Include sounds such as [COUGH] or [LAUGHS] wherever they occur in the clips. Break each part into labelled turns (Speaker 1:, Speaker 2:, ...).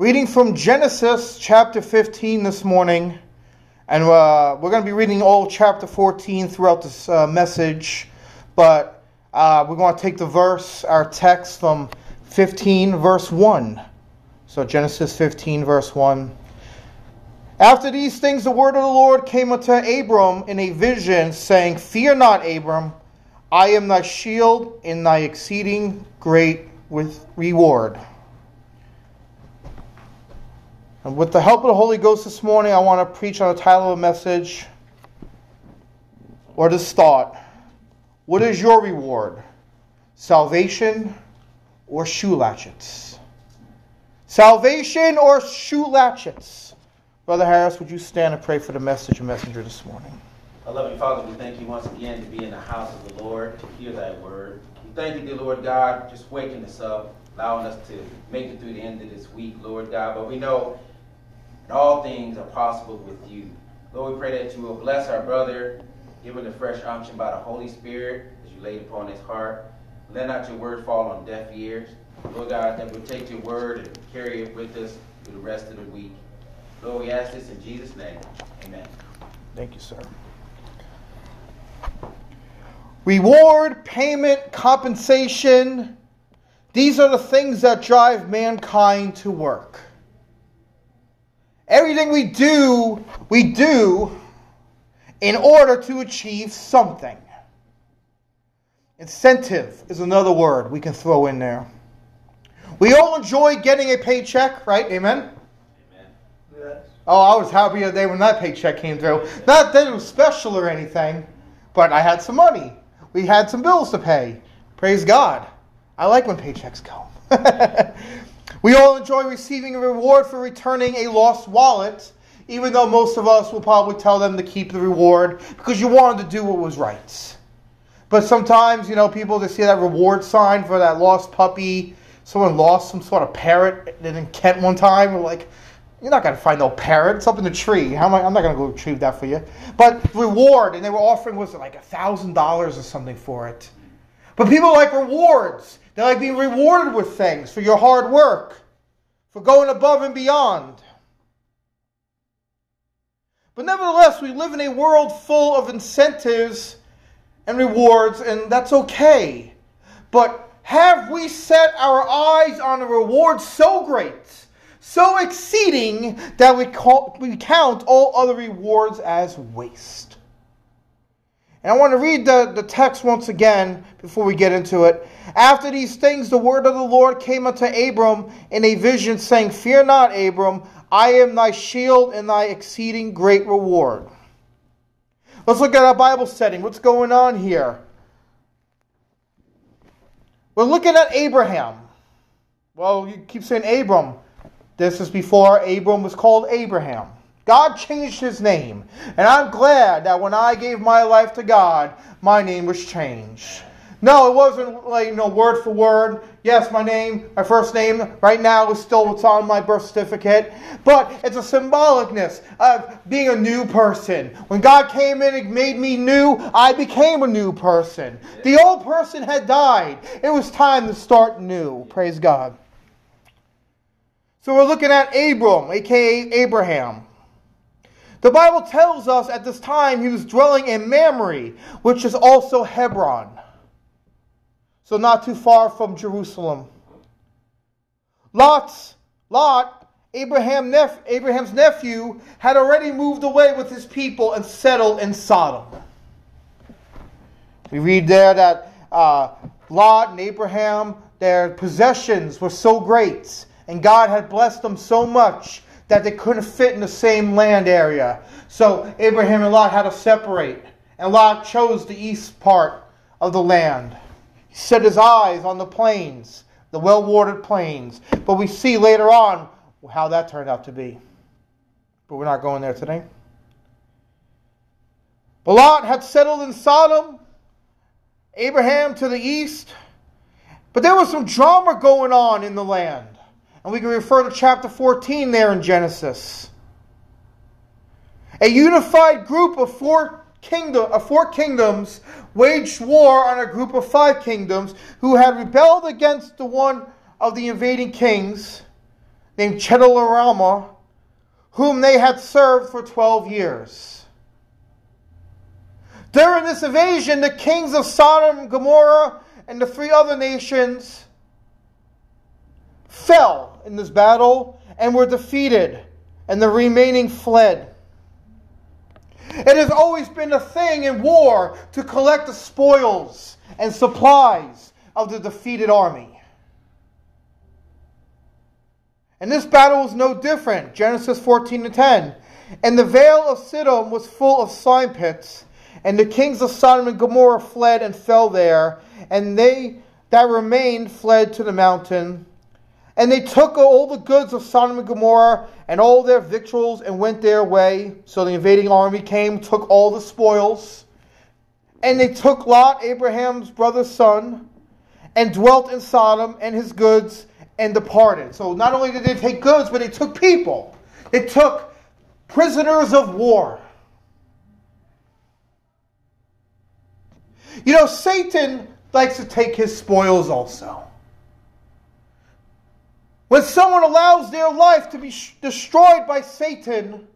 Speaker 1: Reading from Genesis chapter 15 this morning, and uh, we're going to be reading all chapter 14 throughout this uh, message, but uh, we're going to take the verse, our text from 15, verse 1. So, Genesis 15, verse 1. After these things, the word of the Lord came unto Abram in a vision, saying, Fear not, Abram, I am thy shield in thy exceeding great with reward. And with the help of the Holy Ghost this morning, I want to preach on the title of a message or this thought. What is your reward? Salvation or shoe latchets? Salvation or shoe latchets? Brother Harris, would you stand and pray for the message and messenger this morning?
Speaker 2: Our loving Father, we thank you once again to be in the house of the Lord, to hear thy word. We thank you, dear Lord God, just waking us up, allowing us to make it through the end of this week, Lord God. But we know and all things are possible with you. Lord, we pray that you will bless our brother, give him the fresh unction by the Holy Spirit as you laid upon his heart. Let not your word fall on deaf ears. Lord God, that we'll take your word and carry it with us through the rest of the week. Lord, we ask this in Jesus' name. Amen.
Speaker 1: Thank you, sir. Reward, payment, compensation. These are the things that drive mankind to work. Everything we do, we do in order to achieve something. Incentive is another word we can throw in there. We all enjoy getting a paycheck, right? Amen? Amen. Oh, I was happy the day when that paycheck came through. Not that it was special or anything, but I had some money. We had some bills to pay. Praise God. I like when paychecks come. [LAUGHS] We all enjoy receiving a reward for returning a lost wallet, even though most of us will probably tell them to keep the reward because you wanted to do what was right. But sometimes, you know, people just see that reward sign for that lost puppy. Someone lost some sort of parrot in Kent one time. We're like, you're not going to find no parrot. It's up in the tree. How am I, I'm not going to go retrieve that for you. But reward, and they were offering, was it like a $1,000 or something for it? But people like rewards. They like being rewarded with things for your hard work, for going above and beyond. But nevertheless, we live in a world full of incentives and rewards, and that's okay. But have we set our eyes on a reward so great, so exceeding, that we, call, we count all other rewards as waste? And I want to read the, the text once again before we get into it. After these things, the word of the Lord came unto Abram in a vision, saying, Fear not, Abram, I am thy shield and thy exceeding great reward. Let's look at our Bible setting. What's going on here? We're looking at Abraham. Well, you keep saying Abram. This is before Abram was called Abraham. God changed his name. And I'm glad that when I gave my life to God, my name was changed. No, it wasn't like you know word for word. Yes, my name, my first name right now is still what's on my birth certificate, but it's a symbolicness of being a new person. When God came in and made me new, I became a new person. The old person had died. It was time to start new. Praise God. So we're looking at Abram, aka Abraham. The Bible tells us at this time he was dwelling in Mamre, which is also Hebron so not too far from Jerusalem. Lot's, Lot, Abraham nep- Abraham's nephew, had already moved away with his people and settled in Sodom. We read there that uh, Lot and Abraham, their possessions were so great, and God had blessed them so much that they couldn't fit in the same land area. So Abraham and Lot had to separate, and Lot chose the east part of the land. He set his eyes on the plains, the well watered plains. But we see later on how that turned out to be. But we're not going there today. But Lot had settled in Sodom, Abraham to the east. But there was some drama going on in the land. And we can refer to chapter 14 there in Genesis. A unified group of four kingdom, uh, four kingdoms waged war on a group of five kingdoms who had rebelled against the one of the invading kings. named Chedorlaomer, whom they had served for 12 years. During this invasion, the kings of Sodom, Gomorrah, and the three other nations fell in this battle and were defeated, and the remaining fled. It has always been a thing in war to collect the spoils and supplies of the defeated army. And this battle was no different. Genesis 14 to 10. And the vale of Siddim was full of slime pits, and the kings of Sodom and Gomorrah fled and fell there, and they that remained fled to the mountain. And they took all the goods of Sodom and Gomorrah and all their victuals and went their way. So the invading army came, took all the spoils. And they took Lot, Abraham's brother's son, and dwelt in Sodom and his goods and departed. So not only did they take goods, but they took people. They took prisoners of war. You know, Satan likes to take his spoils also. When someone allows their life to be sh- destroyed by Satan,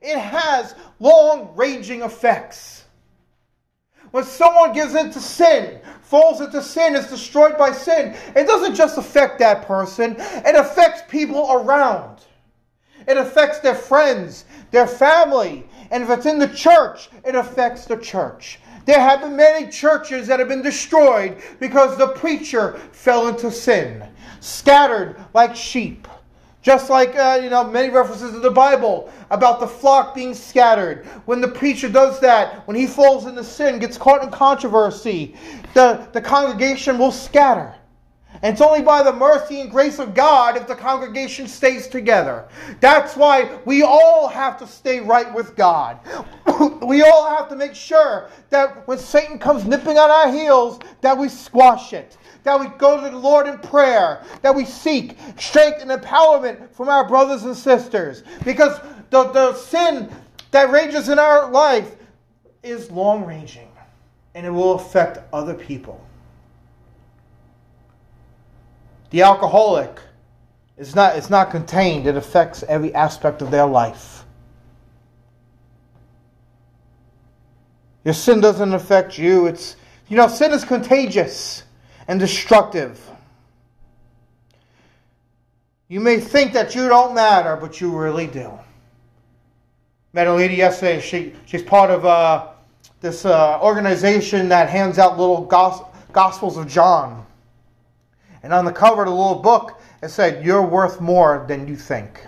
Speaker 1: it has long ranging effects. When someone gives into sin, falls into sin, is destroyed by sin, it doesn't just affect that person, it affects people around. It affects their friends, their family, and if it's in the church, it affects the church. There have been many churches that have been destroyed because the preacher fell into sin, scattered like sheep. Just like, uh, you know, many references in the Bible about the flock being scattered. When the preacher does that, when he falls into sin, gets caught in controversy, the, the congregation will scatter. And it's only by the mercy and grace of God if the congregation stays together. That's why we all have to stay right with God. [COUGHS] we all have to make sure that when Satan comes nipping on our heels, that we squash it. That we go to the Lord in prayer, that we seek strength and empowerment from our brothers and sisters. Because the, the sin that rages in our life is long ranging and it will affect other people. The alcoholic is not, it's not contained, it affects every aspect of their life. Your sin doesn't affect you. It's you know, sin is contagious and destructive. You may think that you don't matter, but you really do. Met a lady yesterday. She she's part of uh, this uh, organization that hands out little gos- Gospels of John. And on the cover of the little book, it said, You're worth more than you think.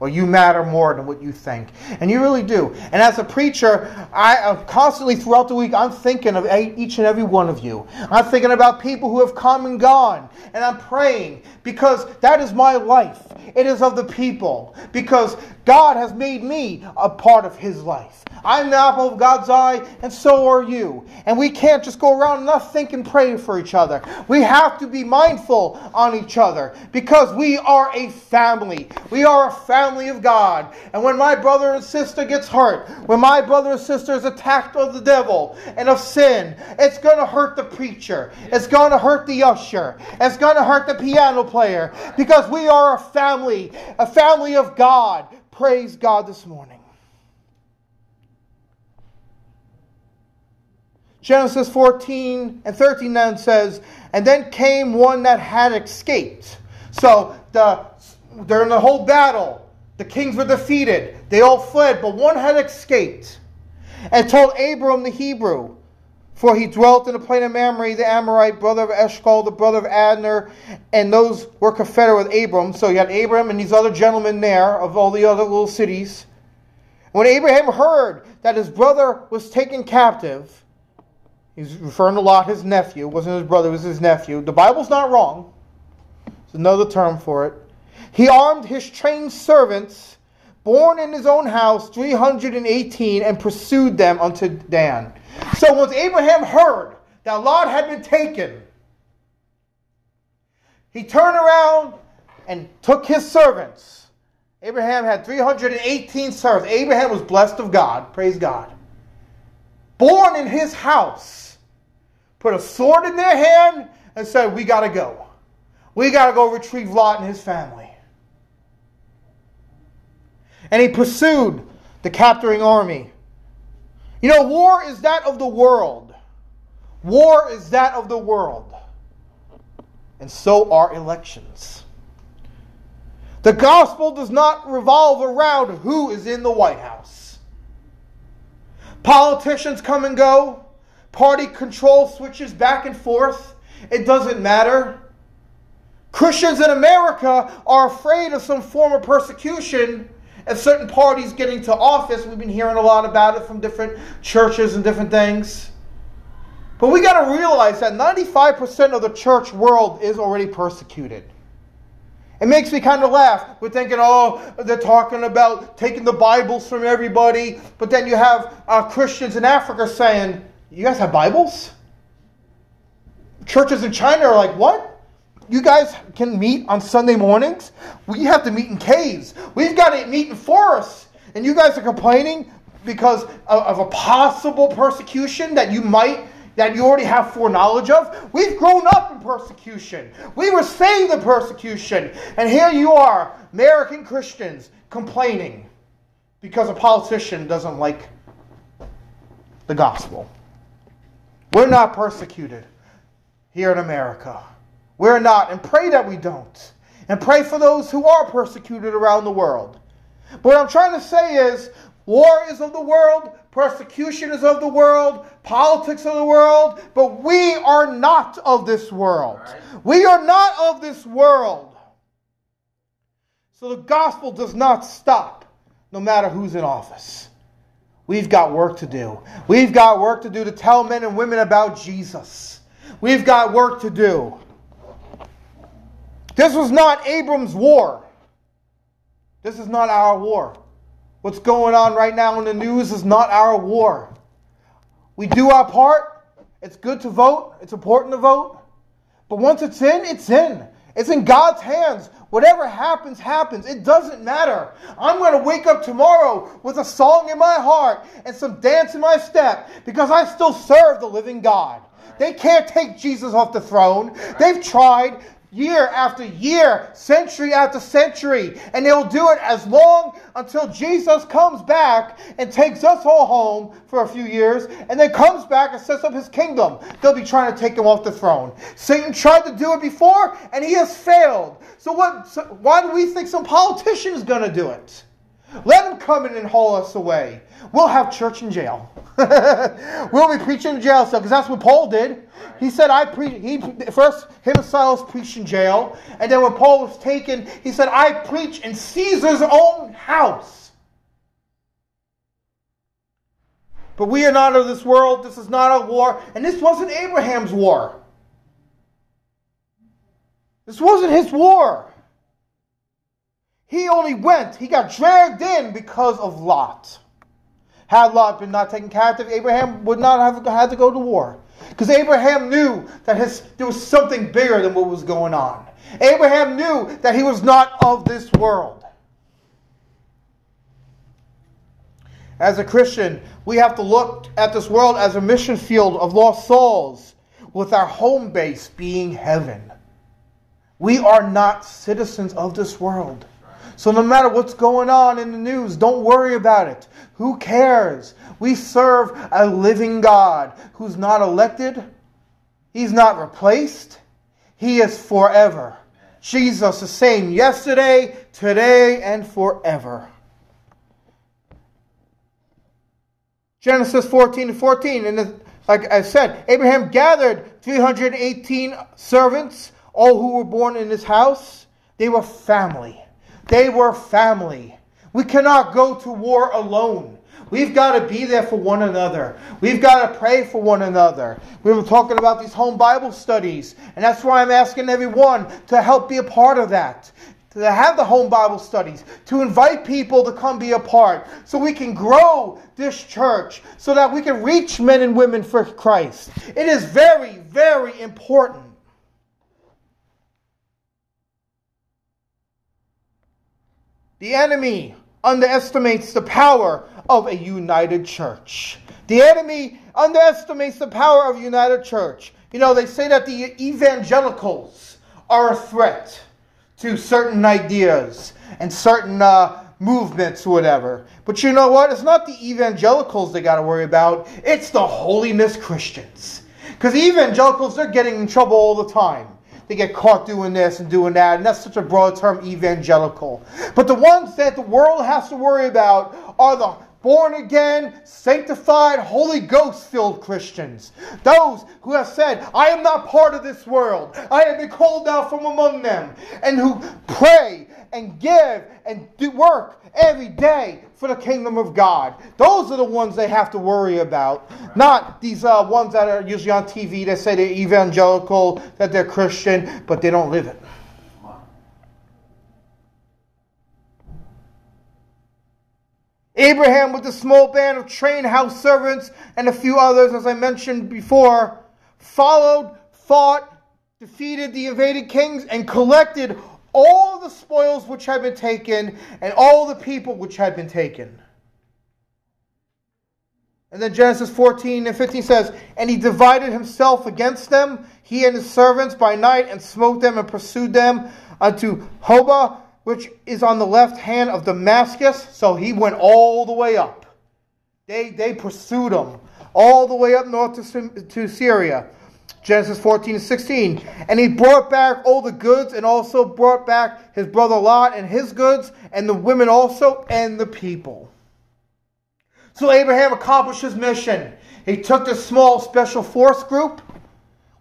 Speaker 1: Or you matter more than what you think. And you really do. And as a preacher, I uh, constantly throughout the week, I'm thinking of each and every one of you. I'm thinking about people who have come and gone. And I'm praying because that is my life. It is of the people. Because God has made me a part of His life. I'm the apple of God's eye, and so are you. And we can't just go around and not think and pray for each other. We have to be mindful on each other because we are a family. We are a family of God. And when my brother and sister gets hurt, when my brother and sister is attacked of the devil and of sin, it's going to hurt the preacher. It's going to hurt the usher. It's going to hurt the piano player because we are a family, a family of God. Praise God this morning. Genesis 14 and 13 then says, And then came one that had escaped. So the, during the whole battle, the kings were defeated. They all fled, but one had escaped and told Abram the Hebrew, for he dwelt in the plain of Mamre, the Amorite, brother of Eshcol, the brother of Adner, and those were confederate with Abram. So you had Abram and these other gentlemen there of all the other little cities. When Abraham heard that his brother was taken captive, He's referring to Lot, his nephew. It wasn't his brother, it was his nephew. The Bible's not wrong. It's another term for it. He armed his trained servants, born in his own house, 318, and pursued them unto Dan. So once Abraham heard that Lot had been taken, he turned around and took his servants. Abraham had 318 servants. Abraham was blessed of God. Praise God. Born in his house put a sword in their hand, and said, We got to go. We got to go retrieve Lot and his family. and he pursued the capturing army. You know, war is that of the world. War is that of the world. And so are elections. The gospel does not revolve around who is in the White House. Politicians come and go, party control switches back and forth. It doesn't matter. Christians in America are afraid of some form of persecution if certain parties get into office. We've been hearing a lot about it from different churches and different things. But we got to realize that 95% of the church world is already persecuted. It makes me kind of laugh. We're thinking, oh, they're talking about taking the Bibles from everybody. But then you have uh, Christians in Africa saying, you guys have Bibles? Churches in China are like, what? You guys can meet on Sunday mornings? We have to meet in caves. We've got to meet in forests. And you guys are complaining because of, of a possible persecution that you might that you already have foreknowledge of. We've grown up in persecution. We were saved in persecution. And here you are, American Christians, complaining because a politician doesn't like the gospel. We're not persecuted here in America. We're not. And pray that we don't. And pray for those who are persecuted around the world. But what I'm trying to say is war is of the world, persecution is of the world, politics of the world, but we are not of this world. We are not of this world. So the gospel does not stop no matter who's in office. We've got work to do. We've got work to do to tell men and women about Jesus. We've got work to do. This was not Abram's war. This is not our war. What's going on right now in the news is not our war. We do our part. It's good to vote, it's important to vote. But once it's in, it's in. It's in God's hands. Whatever happens, happens. It doesn't matter. I'm going to wake up tomorrow with a song in my heart and some dance in my step because I still serve the living God. They can't take Jesus off the throne. They've tried year after year, century after century, and they'll do it as long until Jesus comes back and takes us all home for a few years, and then comes back and sets up his kingdom. They'll be trying to take him off the throne. Satan tried to do it before, and he has failed. So what? So why do we think some politician is going to do it? Let them come in and haul us away. We'll have church in jail. [LAUGHS] we'll be preaching in jail cell because that's what Paul did. He said, "I preach." He first him and Silas preached in jail, and then when Paul was taken, he said, "I preach in Caesar's own house." But we are not of this world. This is not a war, and this wasn't Abraham's war. This wasn't his war. He only went, he got dragged in because of Lot. Had Lot been not taken captive, Abraham would not have had to go to war. Because Abraham knew that his, there was something bigger than what was going on. Abraham knew that he was not of this world. As a Christian, we have to look at this world as a mission field of lost souls, with our home base being heaven. We are not citizens of this world. So no matter what's going on in the news, don't worry about it. Who cares? We serve a living God who's not elected, He's not replaced, He is forever. Jesus the same yesterday, today, and forever. Genesis 14 and 14. And like I said, Abraham gathered 318 servants, all who were born in his house. They were family. They were family. We cannot go to war alone. We've got to be there for one another. We've got to pray for one another. We were talking about these home Bible studies, and that's why I'm asking everyone to help be a part of that. To have the home Bible studies, to invite people to come be a part, so we can grow this church, so that we can reach men and women for Christ. It is very, very important. The enemy underestimates the power of a united church. The enemy underestimates the power of a united church. You know, they say that the evangelicals are a threat to certain ideas and certain uh, movements or whatever. But you know what? It's not the evangelicals they got to worry about, it's the holiness Christians. Because evangelicals, they're getting in trouble all the time. They get caught doing this and doing that, and that's such a broad term, evangelical. But the ones that the world has to worry about are the born again, sanctified, Holy Ghost filled Christians. Those who have said, I am not part of this world. I have been called out from among them. And who pray and give and do work every day for the kingdom of God. Those are the ones they have to worry about, not these uh, ones that are usually on TV that say they're evangelical, that they're Christian, but they don't live it. Abraham, with a small band of trained house servants and a few others, as I mentioned before, followed, fought, defeated the invaded kings, and collected all the spoils which had been taken and all the people which had been taken. And then Genesis 14 and 15 says, And he divided himself against them, he and his servants, by night, and smote them and pursued them unto Hobah which is on the left hand of Damascus. So he went all the way up. They, they pursued him all the way up north to, to Syria. Genesis 14 and 16. And he brought back all the goods and also brought back his brother Lot and his goods and the women also and the people. So Abraham accomplished his mission. He took this small special force group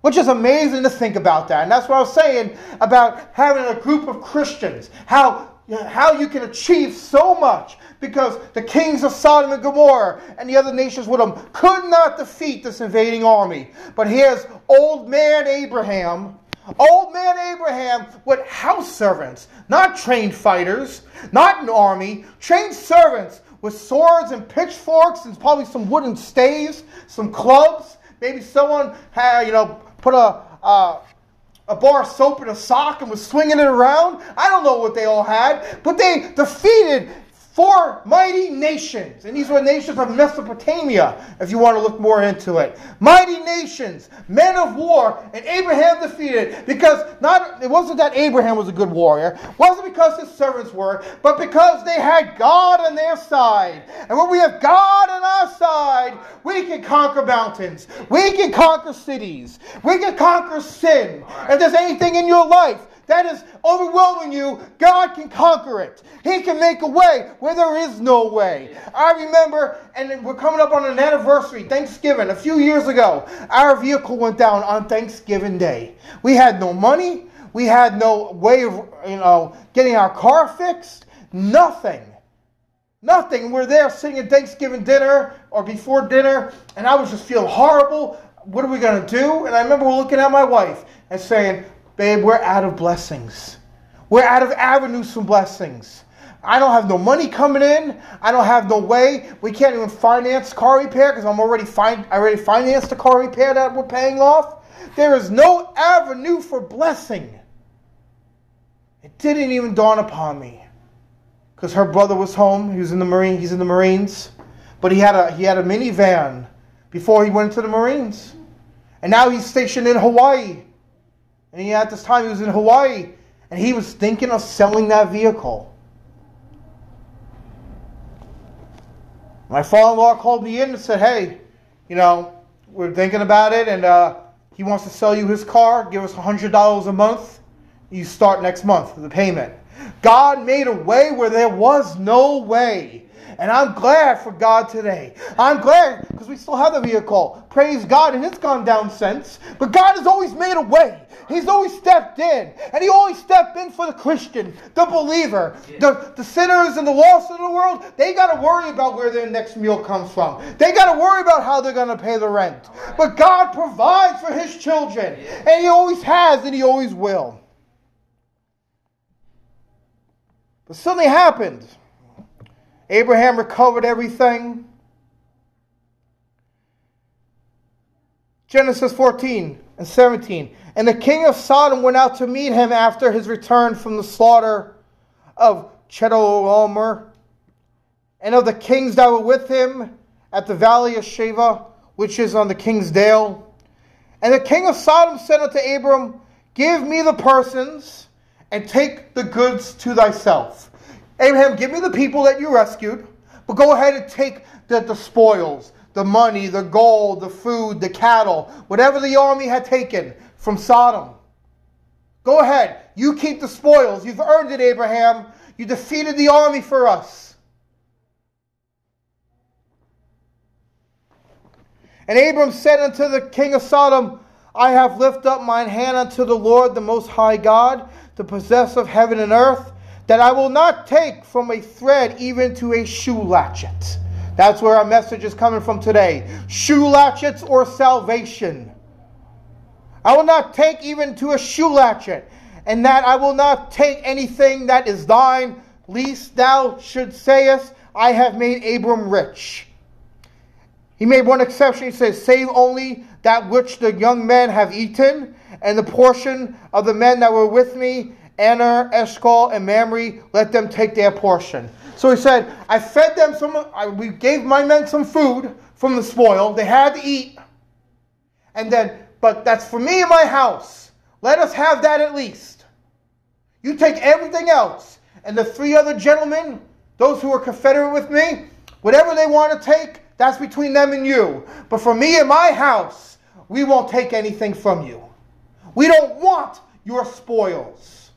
Speaker 1: which is amazing to think about that. And that's what I was saying about having a group of Christians, how, how you can achieve so much because the kings of Sodom and Gomorrah and the other nations with them could not defeat this invading army. But here's old man Abraham. Old man Abraham with house servants, not trained fighters, not an army, trained servants with swords and pitchforks and probably some wooden staves, some clubs. Maybe someone had, you know, put a, a, a bar of soap in a sock and was swinging it around. I don't know what they all had, but they defeated four mighty nations. And these were nations of Mesopotamia, if you want to look more into it. Mighty nations, men of war, and Abraham defeated because not it wasn't that Abraham was a good warrior, it wasn't because his servants were, but because they had God on their side. And when we have God on our side, we can conquer mountains. We can conquer cities. We can conquer sin. If there's anything in your life that is overwhelming you, God can conquer it. He can make a way where there is no way. I remember, and we're coming up on an anniversary, Thanksgiving, a few years ago, our vehicle went down on Thanksgiving Day. We had no money, we had no way of, you know, getting our car fixed, nothing. Nothing. We're there sitting at Thanksgiving dinner or before dinner, and I was just feeling horrible. What are we going to do? And I remember looking at my wife and saying, Babe, we're out of blessings. We're out of avenues for blessings. I don't have no money coming in. I don't have no way. We can't even finance car repair because I'm already fin- I already financed the car repair that we're paying off. There is no avenue for blessing. It didn't even dawn upon me because her brother was home. He was in the marine. He's in the Marines, but he had a he had a minivan before he went to the Marines, and now he's stationed in Hawaii. And he, at this time, he was in Hawaii, and he was thinking of selling that vehicle. My father-in-law called me in and said, "Hey, you know, we're thinking about it, and uh, he wants to sell you his car. Give us hundred dollars a month. You start next month the payment." God made a way where there was no way. And I'm glad for God today. I'm glad because we still have the vehicle. Praise God. And it's gone down since. But God has always made a way. He's always stepped in. And He always stepped in for the Christian, the believer, the, the sinners and the lost of the world. They got to worry about where their next meal comes from. They got to worry about how they're going to pay the rent. But God provides for His children. And He always has and He always will. But something happened. Abraham recovered everything. Genesis 14 and 17. And the king of Sodom went out to meet him after his return from the slaughter of Chedorlaomer, and of the kings that were with him at the valley of Shaveh, which is on the king's dale. And the king of Sodom said unto Abram, Give me the persons and take the goods to thyself. Abraham, give me the people that you rescued, but go ahead and take the, the spoils, the money, the gold, the food, the cattle, whatever the army had taken from Sodom. Go ahead. You keep the spoils. You've earned it, Abraham. You defeated the army for us. And Abram said unto the king of Sodom, I have lifted up mine hand unto the Lord, the Most High God, the possessor of heaven and earth, that I will not take from a thread even to a shoe latchet. That's where our message is coming from today. Shoe latchets or salvation. I will not take even to a shoe latchet, and that I will not take anything that is thine, lest thou should sayest, I have made Abram rich. He made one exception. He says, Save only that which the young men have eaten, and the portion of the men that were with me, Aner, Eshcol, and Mamre, let them take their portion. So he said, I fed them some, I, we gave my men some food from the spoil. They had to eat. And then, but that's for me and my house. Let us have that at least. You take everything else. And the three other gentlemen, those who are confederate with me, whatever they want to take, that's between them and you. But for me and my house, we won't take anything from you. We don't want your spoils.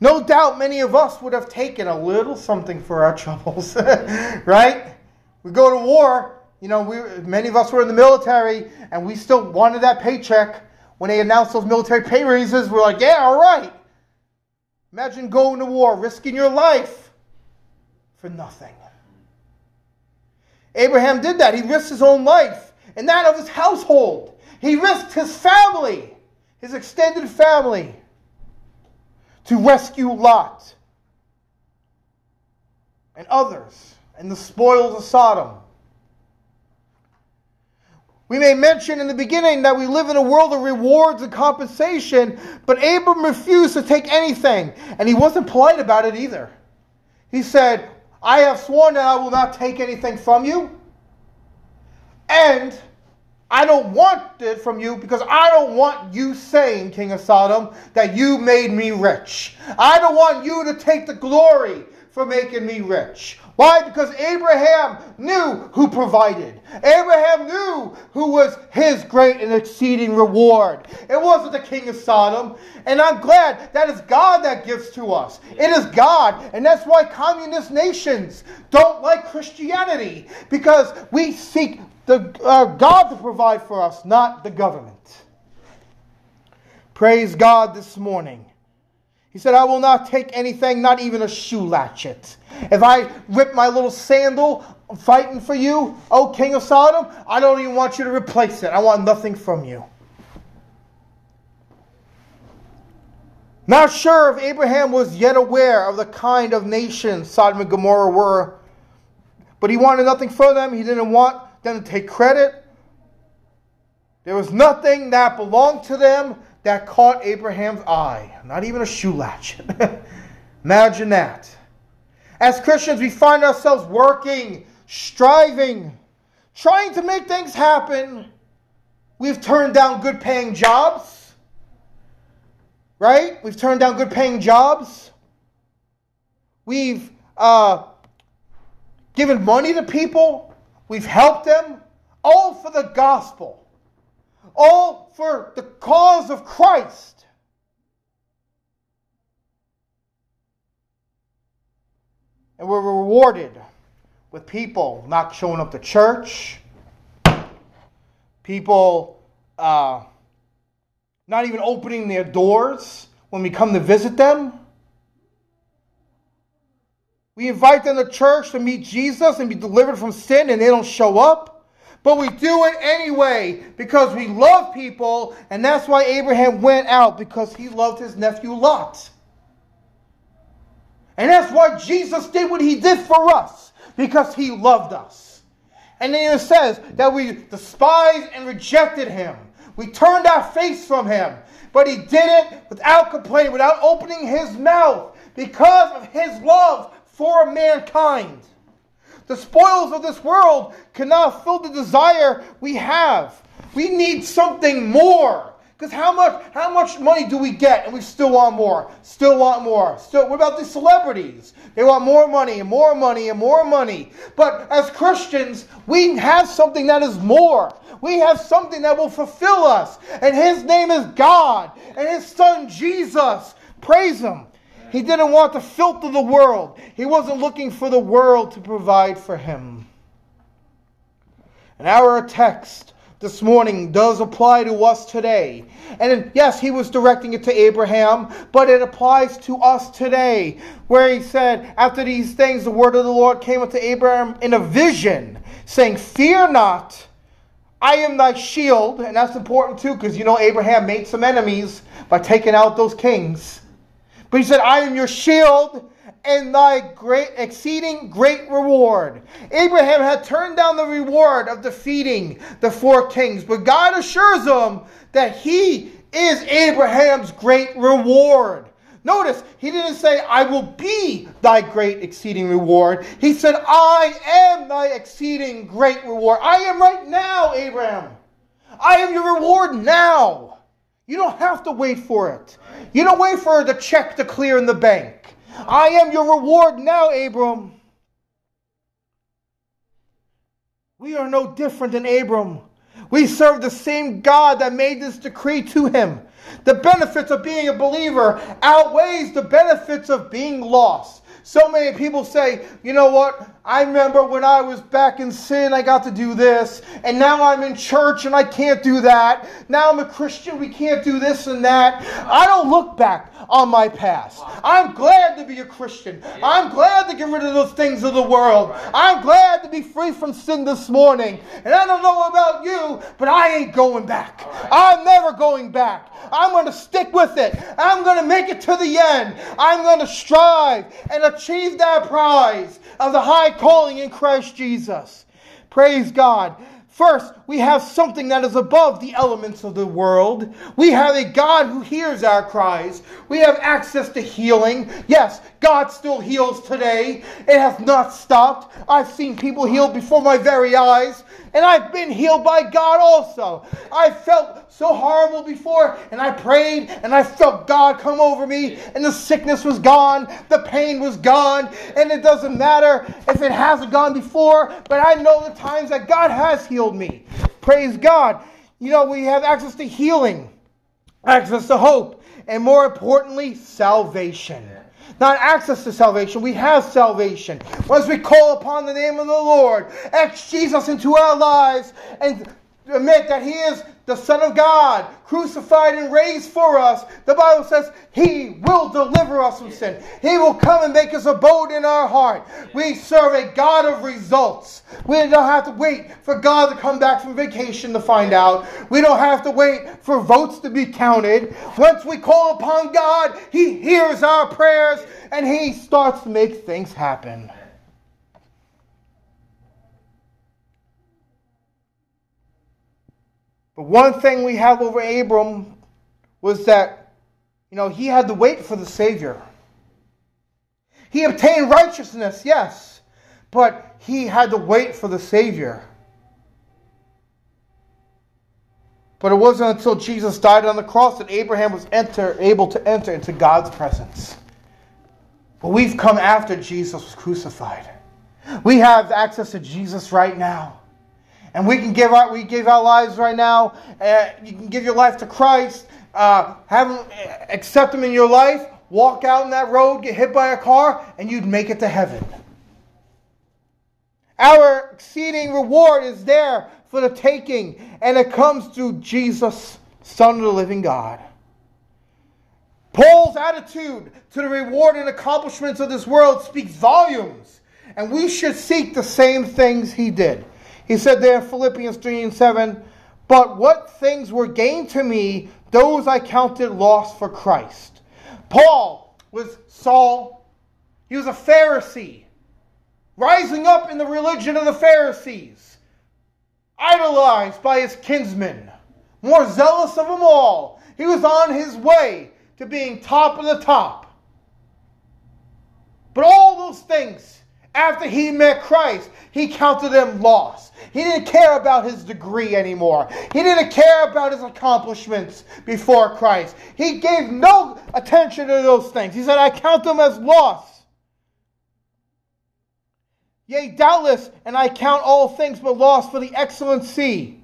Speaker 1: No doubt many of us would have taken a little something for our [LAUGHS] troubles, [LAUGHS] right? We go to war, you know, we, many of us were in the military and we still wanted that paycheck. When they announced those military pay raises, we're like, yeah, all right. Imagine going to war, risking your life for nothing. Abraham did that. He risked his own life and that of his household. He risked his family, his extended family, to rescue Lot and others and the spoils of Sodom. We may mention in the beginning that we live in a world of rewards and compensation, but Abram refused to take anything, and he wasn't polite about it either. He said, I have sworn that I will not take anything from you. And I don't want it from you because I don't want you saying, King of Sodom, that you made me rich. I don't want you to take the glory for making me rich. Why? Because Abraham knew who provided. Abraham knew who was his great and exceeding reward. It wasn't the king of Sodom. And I'm glad that is God that gives to us. It is God. And that's why communist nations don't like Christianity. Because we seek the uh, God to provide for us, not the government. Praise God this morning. He said, I will not take anything, not even a shoe latchet. If I rip my little sandal fighting for you, O King of Sodom, I don't even want you to replace it. I want nothing from you. Not sure if Abraham was yet aware of the kind of nation Sodom and Gomorrah were, but he wanted nothing from them. He didn't want them to take credit. There was nothing that belonged to them that caught Abraham's eye, not even a shoe latch. [LAUGHS] Imagine that. As Christians, we find ourselves working, striving, trying to make things happen. We've turned down good paying jobs, right? We've turned down good paying jobs. We've uh, given money to people, we've helped them, all for the gospel all for the cause of Christ. And we're rewarded with people not showing up to church, people uh, not even opening their doors when we come to visit them. We invite them to church to meet Jesus and be delivered from sin, and they don't show up. But we do it anyway because we love people, and that's why Abraham went out because he loved his nephew Lot. And that's why Jesus did what he did for us because he loved us. And then it says that we despised and rejected him. We turned our face from him. But he did it without complaining, without opening his mouth because of his love for mankind. The spoils of this world cannot fill the desire we have. We need something more Because how much how much money do we get and we still want more? Still want more. Still what about the celebrities? They want more money and more money and more money. But as Christians, we have something that is more. We have something that will fulfill us. And his name is God and his son Jesus. Praise him. He didn't want the filth of the world. He wasn't looking for the world to provide for him. And our text this morning does apply to us today. And yes, he was directing it to Abraham, but it applies to us today, where he said, After these things, the word of the Lord came unto Abraham in a vision, saying, Fear not, I am thy shield. And that's important too, because you know Abraham made some enemies by taking out those kings. But he said, I am your shield and thy great exceeding great reward. Abraham had turned down the reward of defeating the four kings, but God assures him that he is Abraham's great reward. Notice, he didn't say, I will be thy great exceeding reward. He said, I am thy exceeding great reward. I am right now, Abraham. I am your reward now. You don't have to wait for it. You don't wait for the check to clear in the bank. I am your reward now, Abram. We are no different than Abram. We serve the same God that made this decree to him. The benefits of being a believer outweighs the benefits of being lost. So many people say, you know what? I remember when I was back in sin, I got to do this. And now I'm in church and I can't do that. Now I'm a Christian, we can't do this and that. I don't look back on my past. I'm glad be a Christian. I'm glad to get rid of those things of the world. I'm glad to be free from sin this morning. And I don't know about you, but I ain't going back. I'm never going back. I'm going to stick with it. I'm going to make it to the end. I'm going to strive and achieve that prize of the high calling in Christ Jesus. Praise God. First, we have something that is above the elements of the world. We have a God who hears our cries. We have access to healing. Yes, God still heals today. It has not stopped. I've seen people healed before my very eyes, and I've been healed by God also. I felt so horrible before, and I prayed, and I felt God come over me, and the sickness was gone, the pain was gone, and it doesn't matter if it hasn't gone before, but I know the times that God has healed me. Praise God. You know, we have access to healing, access to hope, and more importantly, salvation. Not access to salvation, we have salvation. Once we call upon the name of the Lord, ask Jesus into our lives, and admit that He is the Son of God, crucified and raised for us, the Bible says He will deliver us from sin. He will come and make us abode in our heart. We serve a God of results. We don't have to wait for God to come back from vacation to find out. We don't have to wait for votes to be counted. Once we call upon God, He hears our prayers and He starts to make things happen. But one thing we have over Abram was that, you know, he had to wait for the Savior. He obtained righteousness, yes, but he had to wait for the Savior. But it wasn't until Jesus died on the cross that Abraham was enter, able to enter into God's presence. But we've come after Jesus was crucified. We have access to Jesus right now and we can give our we give our lives right now. Uh, you can give your life to Christ, uh, have him, accept Him in your life, walk out in that road, get hit by a car, and you'd make it to heaven. Our exceeding reward is there for the taking, and it comes through Jesus, Son of the living God. Paul's attitude to the reward and accomplishments of this world speaks volumes, and we should seek the same things he did. He said there in Philippians 3 and 7, But what things were gained to me, those I counted lost for Christ. Paul was Saul. He was a Pharisee, rising up in the religion of the Pharisees, idolized by his kinsmen, more zealous of them all. He was on his way to being top of the top. But all those things after he met Christ, he counted them lost. He didn't care about his degree anymore. He didn't care about his accomplishments before Christ. He gave no attention to those things. He said, I count them as lost. Yea, doubtless, and I count all things but lost for the excellency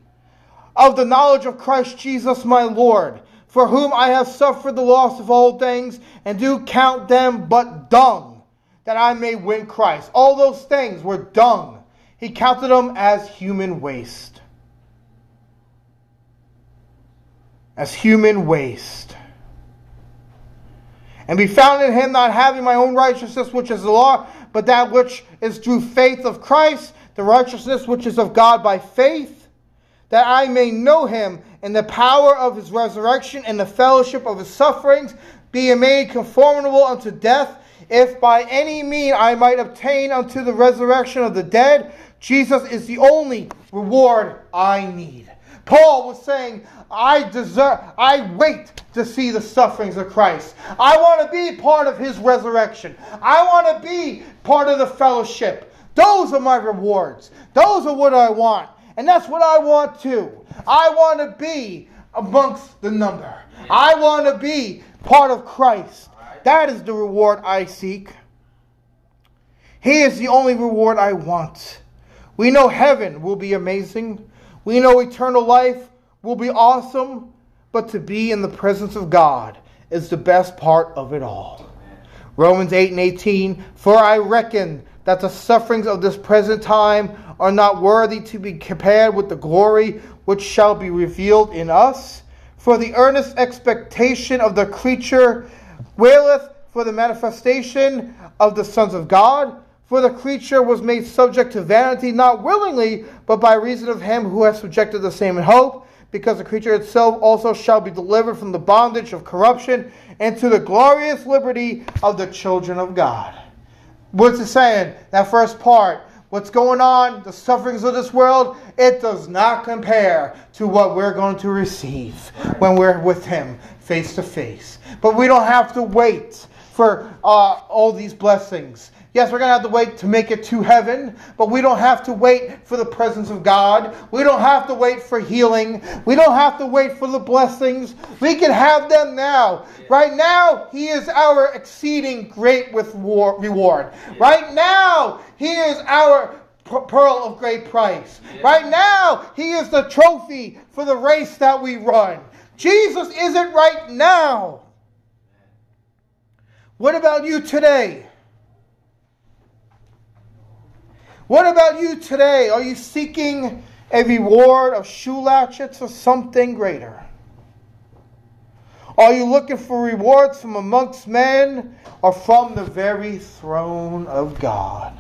Speaker 1: of the knowledge of Christ Jesus my Lord, for whom I have suffered the loss of all things, and do count them but dung, that I may win Christ. All those things were dung. He counted them as human waste. As human waste. And be found in him, not having my own righteousness, which is the law, but that which is through faith of Christ, the righteousness which is of God by faith, that I may know him in the power of his resurrection and the fellowship of his sufferings, being made conformable unto death, if by any mean I might obtain unto the resurrection of the dead. Jesus is the only reward I need. Paul was saying, I deserve, I wait to see the sufferings of Christ. I want to be part of his resurrection. I want to be part of the fellowship. Those are my rewards. Those are what I want. And that's what I want too. I want to be amongst the number. I want to be part of Christ. That is the reward I seek. He is the only reward I want. We know heaven will be amazing. We know eternal life will be awesome, but to be in the presence of God is the best part of it all. Romans 8 and 18 For I reckon that the sufferings of this present time are not worthy to be compared with the glory which shall be revealed in us. For the earnest expectation of the creature waileth for the manifestation of the sons of God. For the creature was made subject to vanity, not willingly, but by reason of him who has subjected the same in hope, because the creature itself also shall be delivered from the bondage of corruption into the glorious liberty of the children of God. What's it saying? That first part. What's going on, the sufferings of this world, it does not compare to what we're going to receive when we're with Him face to face. But we don't have to wait for uh, all these blessings. Yes, we're going to have to wait to make it to heaven, but we don't have to wait for the presence of God. We don't have to wait for healing. We don't have to wait for the blessings. We can have them now. Right now, He is our exceeding great with war- reward. Right now, He is our pearl of great price. Right now, He is the trophy for the race that we run. Jesus is it right now. What about you today? What about you today? Are you seeking a reward of shoe latchets or something greater? Are you looking for rewards from amongst men or from the very throne of God?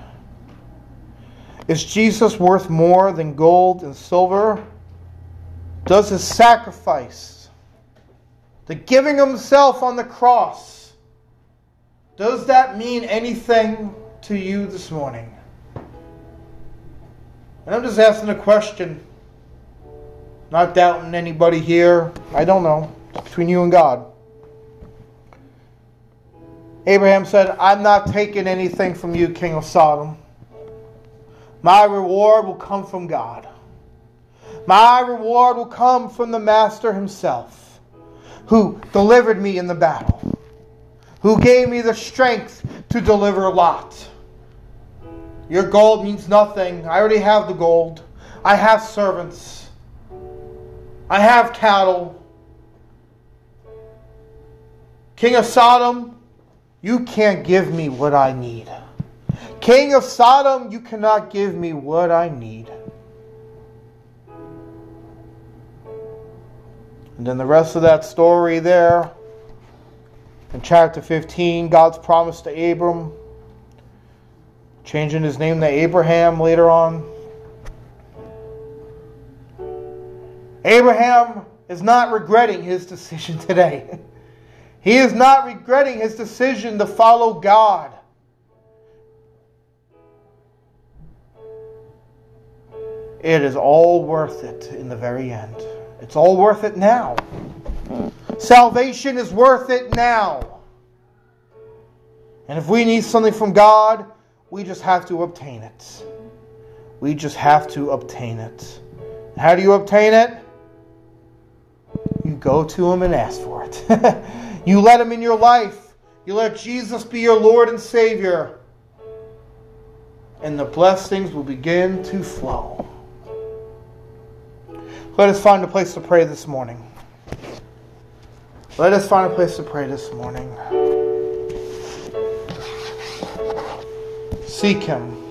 Speaker 1: Is Jesus worth more than gold and silver? Does his sacrifice, the giving himself on the cross, does that mean anything to you this morning? And I'm just asking a question. Not doubting anybody here. I don't know. It's between you and God. Abraham said, I'm not taking anything from you, king of Sodom. My reward will come from God. My reward will come from the Master himself, who delivered me in the battle, who gave me the strength to deliver Lot your gold means nothing. I already have the gold. I have servants. I have cattle. King of Sodom, you can't give me what I need. King of Sodom, you cannot give me what I need. And then the rest of that story there in chapter 15, God's promise to Abram changing his name to Abraham later on. Abraham is not regretting his decision [LAUGHS] today. He is not regretting his decision to follow God. It is all worth it in the very end. It's all worth it now. Salvation is worth it now. And if we need something from God, We just have to obtain it. We just have to obtain it. How do you obtain it? You go to Him and ask for it. [LAUGHS] you let Him in your life. You let Jesus be your Lord and Savior. And the blessings will begin to flow. Let us find a place to pray this morning. Let us find a place to pray this morning. Seek Him.